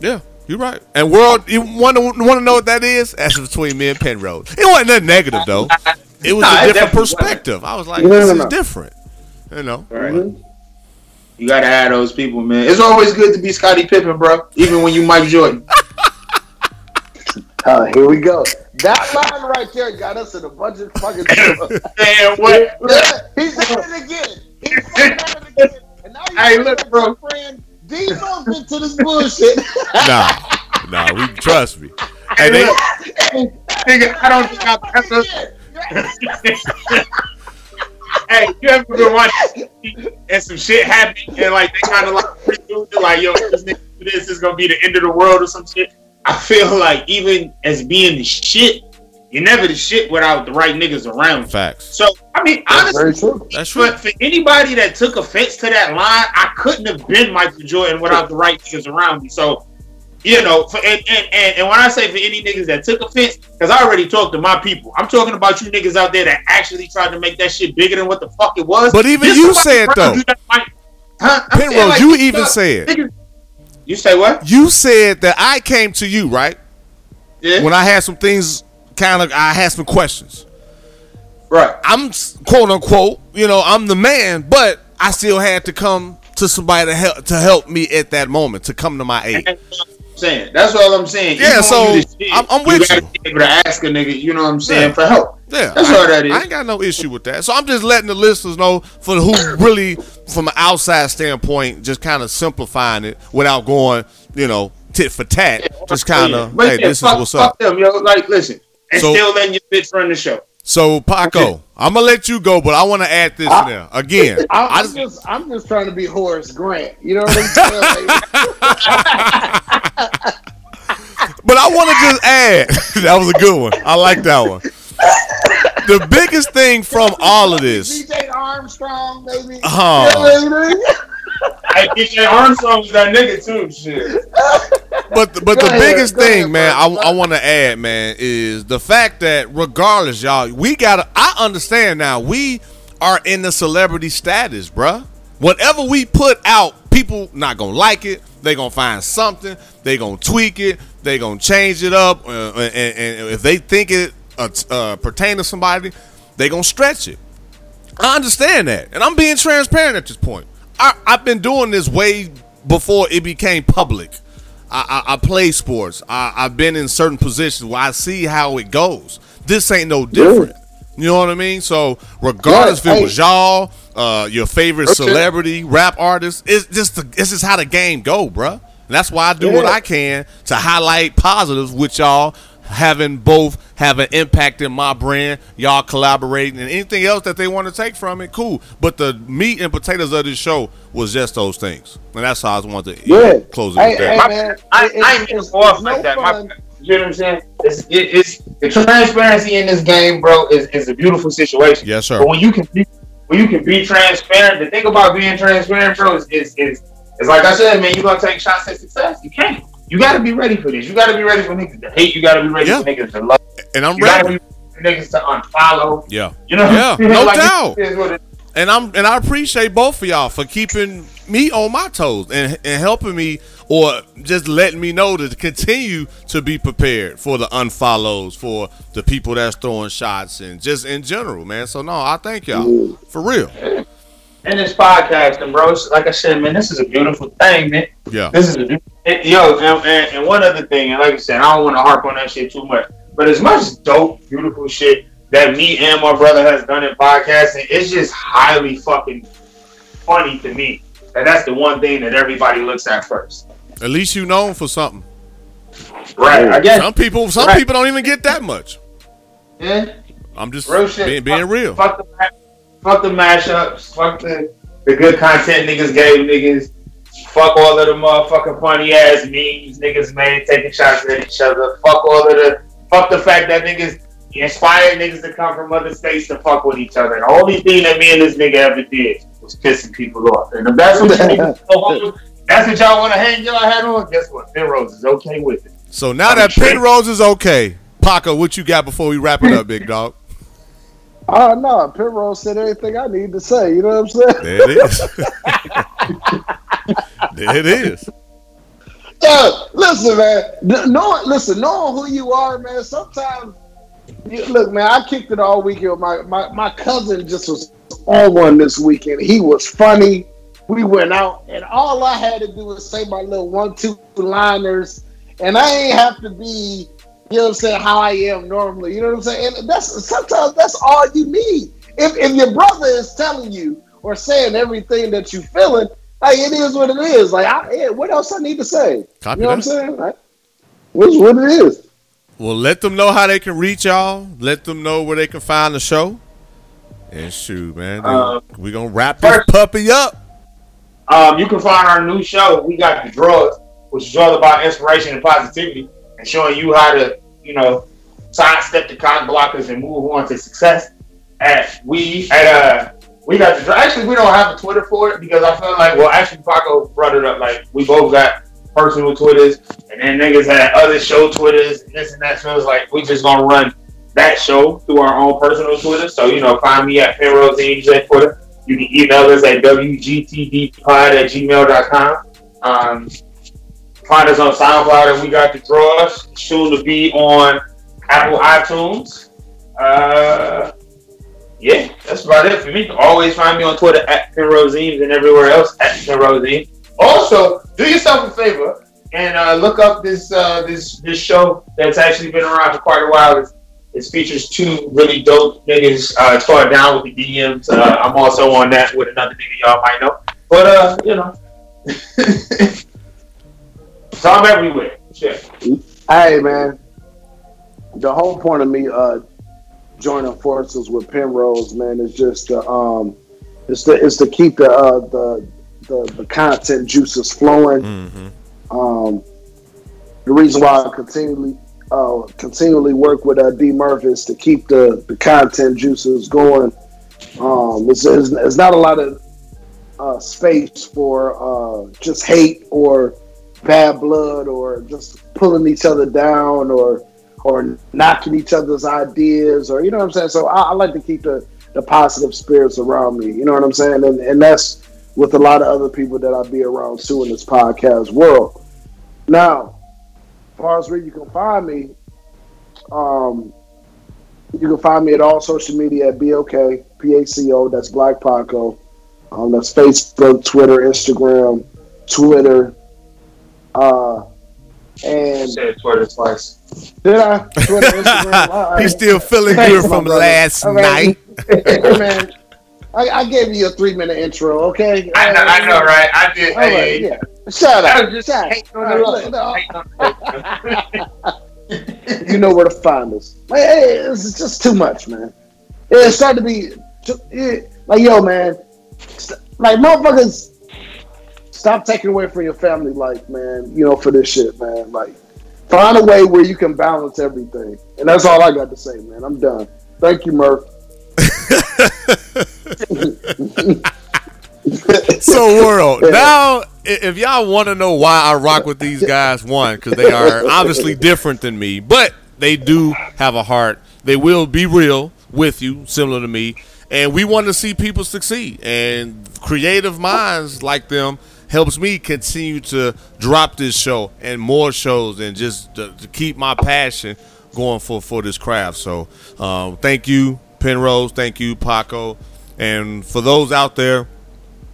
Yeah, you're right. And world, you want to want to know what that is? That's between me and Penrose. It wasn't nothing negative though. It was Nah, a different definitely wasn't. perspective. I was like, No, no, this no, is different. You know. Right. Mm-hmm. You gotta have those people, man. It's always good to be Scottie Pippen, bro. Even when you Mike Jordan. Uh, here we go. That line right there got us in a bunch of fucking trouble. Man, what? Yeah, he said it again. He said it again. And now you Hey, bring look, back bro. your friend Debo into this bullshit. Nah, nah. We trust me. Hey, Hey, they, look, nigga, I don't think I've ever. Hey, you ever been watching and some shit happened and like they kind of like pre-do like yo, this nigga do this is gonna be the end of the world or some shit. I feel like even as being the shit, you're never the shit without the right niggas around. facts. So I mean, honestly, Very true. That's true. but for anybody that took offense to that line, I couldn't have been Michael Jordan without the right niggas around me. So, you know, for, and, and, and, and when I say for any niggas that took offense, because I already talked to my people, I'm talking about you niggas out there that actually tried to make that shit bigger than what the fuck it was. But even you said, though. you might- huh? Penrose, like, you even said niggas- You say what? you said that I came to you right Yeah. when I had some things. Kind of, I had some questions. right. I'm quote unquote, you know, I'm the man, but I still had to come to somebody to help to help me at that moment to come to my aid. What uh, I'm saying. That's all I'm saying. Yeah, Even so, shit, I'm- I'm with gotta you. Be able to ask a nigga, you know what I'm saying, Yeah. for help. Yeah, That's I, all that is. I ain't got no issue with that. So I'm just letting the listeners know for who really, from an outside standpoint, just kind of simplifying it without going, you know, tit for tat. Just kind of, But hey, yeah, this fuck, is what's fuck up. them, yo. Like, listen, and So- still letting your bitch run the show. So Paco, I'm gonna let you go, but I want to add this I- now again. I'm, I just, just, I'm just trying to be Horace Grant. You know what I'm saying? But I want to just add that was a good one. I like that one. The biggest thing from all of this, BJ Armstrong, maybe. Oh. Uh-huh. You know what I mean? Hey, BJ Armstrong was that nigga too. Shit. but the, but Go the ahead, biggest thing, ahead, man, I, bro. I want to add, man, is the fact that regardless, y'all, we gotta. I understand now. We are in the celebrity status, bruh. Whatever we put out, people not gonna like it. They gonna find something. They gonna tweak it. They gonna change it up. Uh, and, and if they think it uh, t- uh, pertain to somebody, they gonna stretch it. I understand that, and I'm being transparent at this point. I, I've been doing this way before it became public. I, I, I play sports. I, I've been in certain positions where I see how it goes. This ain't no different. You know what I mean? So regardless if Right, it was y'all, uh, your favorite celebrity, rap artist, it's just the, it's just how the game go, bruh. And that's why I do what I can to highlight positives with y'all having both have an impact in my brand, y'all collaborating, and anything else that they want to take from it, cool. But the meat and potatoes of this show was just those things, and that's how I wanted to Yeah. close it Hey, that. hey, My- man. I, it- I ain't it's- mean it's- off it's like no that. My, you know what I'm saying? It's, it, it's the transparency in this game, bro. Is, is a beautiful situation. Yes, sir. But when you can be, when you can be transparent, the thing about being transparent, bro, is is is, is like I said, man. You are gonna take shots at success. You can't. You got to be ready for this. You got to be ready for niggas to hate. You got to be ready Yeah. for niggas to love. and I'm You ready. be ready for niggas to unfollow. Yeah. You know? Yeah, no Like, doubt. it is what it- And I'm and I appreciate both of y'all for keeping me on my toes and, and helping me or just letting me know to continue to be prepared for the unfollows, for the people that's throwing shots and just in general, man. So no, I thank y'all. For real. And this podcasting, bro. Like I said, man, this is a beautiful thing, man. Yeah. This is a it- yo, and, and, and one other thing, and like I said, I don't want to harp on that shit too much, but as much dope, beautiful shit that me and my brother has done in podcasting, it's just highly fucking funny to me. And that's the one thing that everybody looks at first. At least you known for something. Right. I guess. Some people some Right. people don't even get that much. Yeah. I'm just Real being, being fuck, real. Fuck the, fuck the mashups. Fuck the, the good content niggas gave niggas. Fuck all of the motherfucking funny ass memes niggas made taking shots at each other. Fuck all of the. Fuck the fact that niggas inspired niggas to come from other states to fuck with each other. The only thing that me and this nigga ever did was pissing people off. And if that's what you niggas go home, that's what y'all want to hang y'all hat on. Guess what? Penrose is okay with it. So now I'm that straight. Penrose is okay, Paco, what you got before we wrap it up, big dog? Ah, oh no, Penrose said everything I need to say. You know what I'm saying? There it is. there it is. Yeah, listen, man. Knowing, listen, knowing who you are, man. Sometimes, you, look, man. I kicked it all weekend. My, my my cousin just was on one this weekend. He was funny. We went out, and all I had to do was say my little one-two liners, and I ain't have to be, you know what I'm saying, how I am normally. You know what I'm saying? And that's sometimes that's all you need. If if your brother is telling you or saying everything that you feeling, like it is what it is. Like, I, what else I need to say? Copy you know what. I'm saying? Like, what's what it is. Well, let them know how they can reach y'all. Let them know where they can find the show. And shoot, man, Uh, we gonna wrap this puppy up. Um, you can find our new show. We got the drugs, which is all about inspiration and positivity, and showing you how to, you know, sidestep the cock blockers and move on to success. At we at uh we got. Actually, we don't have a Twitter for it because I feel like well, actually, Paco brought it up. Like we both got personal Twitters, and then niggas had other show Twitters and this and that. So it's like we just gonna run that show through our own personal Twitter. So you know, find me at Penrose at Twitter. You can email us at wgtdpod at gmail.com. Um, find us on SoundCloud and we got the draws. Soon to be on Apple iTunes. Uh, yeah, that's about it for me. Always find me on Twitter at Penrosemes and everywhere else at Penrosemes. Also, do yourself a favor and uh, look up this uh, this this show that's actually been around for quite a while. It's, it features two really dope niggas. Uh, it's called Down with the DMs. Uh, I'm also on that with another nigga y'all might know. But uh, you know, so I'm everywhere. Shit. Hey man, the whole point of me uh joining forces with Penrose, man, is just to um, it's to it's to keep the uh, the, the the content juices flowing. Mm-hmm. Um, the reason why I continually uh, continually work with uh, D Murphy is to keep the the content juices going. Um, it's, it's, it's not a lot of uh, space for uh, just hate or bad blood or just pulling each other down or or knocking each other's ideas or you know what I'm saying. So I, I like to keep the the positive spirits around me. You know what I'm saying, and and that's with a lot of other people that I be around too in this podcast world. Now, as far as where you can find me, um, you can find me at all social media at BOK, P-A-C-O, that's Black Paco. Um, that's Facebook, Twitter, Instagram, Twitter. Uh, and said Twitter twice. Did I? Twitter, Instagram. all right. He's still feeling good my from last All right. night. hey, man, I, I gave you a three minute intro, okay? I know, I know, right? I did. All right, hey, yeah. Shut I up. just Shut up. hating on All the right, no, you know where to find us. Like, hey, it's just too much, man. It's starting to be too- eh, like, yo, man. Like, motherfuckers, stop taking away from your family life, man. You know, for this shit, man. Like, find a way where you can balance everything, and that's all I got to say, man. I'm done. Thank you, Murph. so world now if y'all want to know why i rock with these guys one because they are obviously different than me but they do have a heart they will be real with you similar to me and we want to see people succeed and creative minds like them helps me continue to drop this show and more shows and just to, to keep my passion going for for this craft so um, thank you penrose thank you paco and for those out there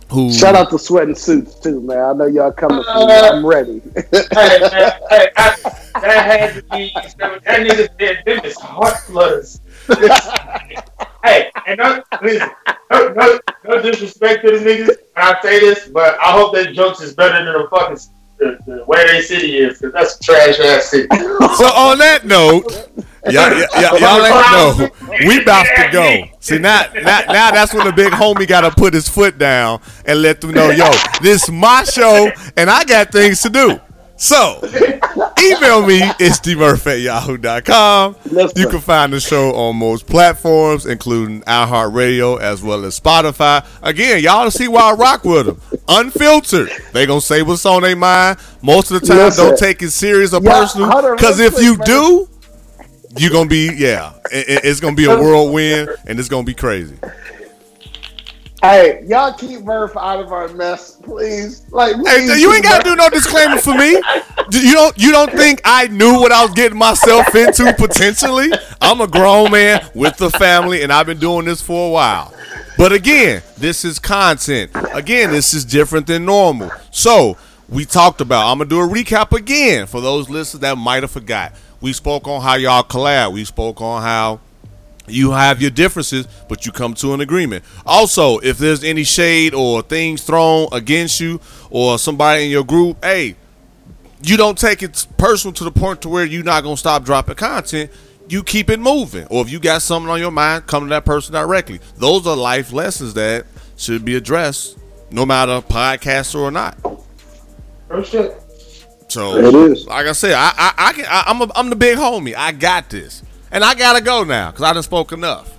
who Shout out to Sweating Suits too, man. I know y'all coming for me. I'm ready. hey, man, hey, I, that had to be that nigga said them is heart flutters. hey, and no, listen, no, no, no disrespect to the niggas, and I say this, but I hope that jokes is better than the fucking the, the where they city is, because that's trash ass city. So on that note, y'all, y'all, y'all ain't know we about to go. See now, now, now that's when the big homie got to put his foot down and let them know, yo, this my show and I got things to do. So email me. It's dmurph at yahoo.com. You can find the show on most platforms, including iHeartRadio as well as Spotify. Again, y'all see why I rock with them. Unfiltered. They gonna say what's on their mind. Most of the time, Listen. don't take it serious or Yeah, personal. Because if you quick, do, you're gonna be yeah. it- it's gonna be a whirlwind, and it's gonna be crazy. Hey, y'all keep Murph out of our mess, please. Like, Hey, please you ain't gotta do no disclaimer for me. You don't. You don't think I knew what I was getting myself into potentially? I'm a grown man with a family, and I've been doing this for a while. But again, this is content. Again, this is different than normal. So we talked about. I'm gonna do a recap again for those listeners that might have forgot. We spoke on how y'all collab. We spoke on how you have your differences, but you come to an agreement. Also, if there's any shade or things thrown against you or somebody in your group, hey, you don't take it personal to the point to where you're not gonna stop dropping content. You keep it moving. Or if you got something on your mind, come to that person directly. Those are life lessons that should be addressed, no matter podcaster or not. Oh shit. So It is. like I said, I I, I can I, I'm a, I'm the big homie. I got this, and I gotta go now because I done spoke enough.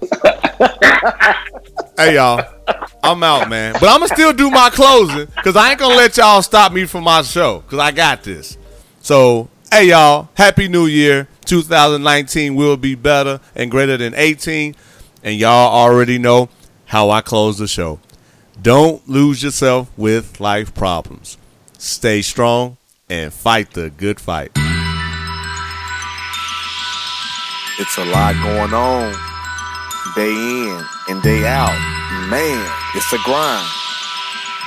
hey y'all, I'm out, man. But I'm gonna still do my closing because I ain't gonna let y'all stop me from my show because I got this. So hey y'all, happy New Year. 2019 will be better and greater than 18, and y'all already know how I close the show. Don't lose yourself with life problems. Stay strong and fight the good fight. It's a lot going on. Day in and day out. Man, it's a grind.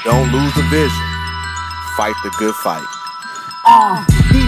Don't lose the vision. Fight the good fight. Uh,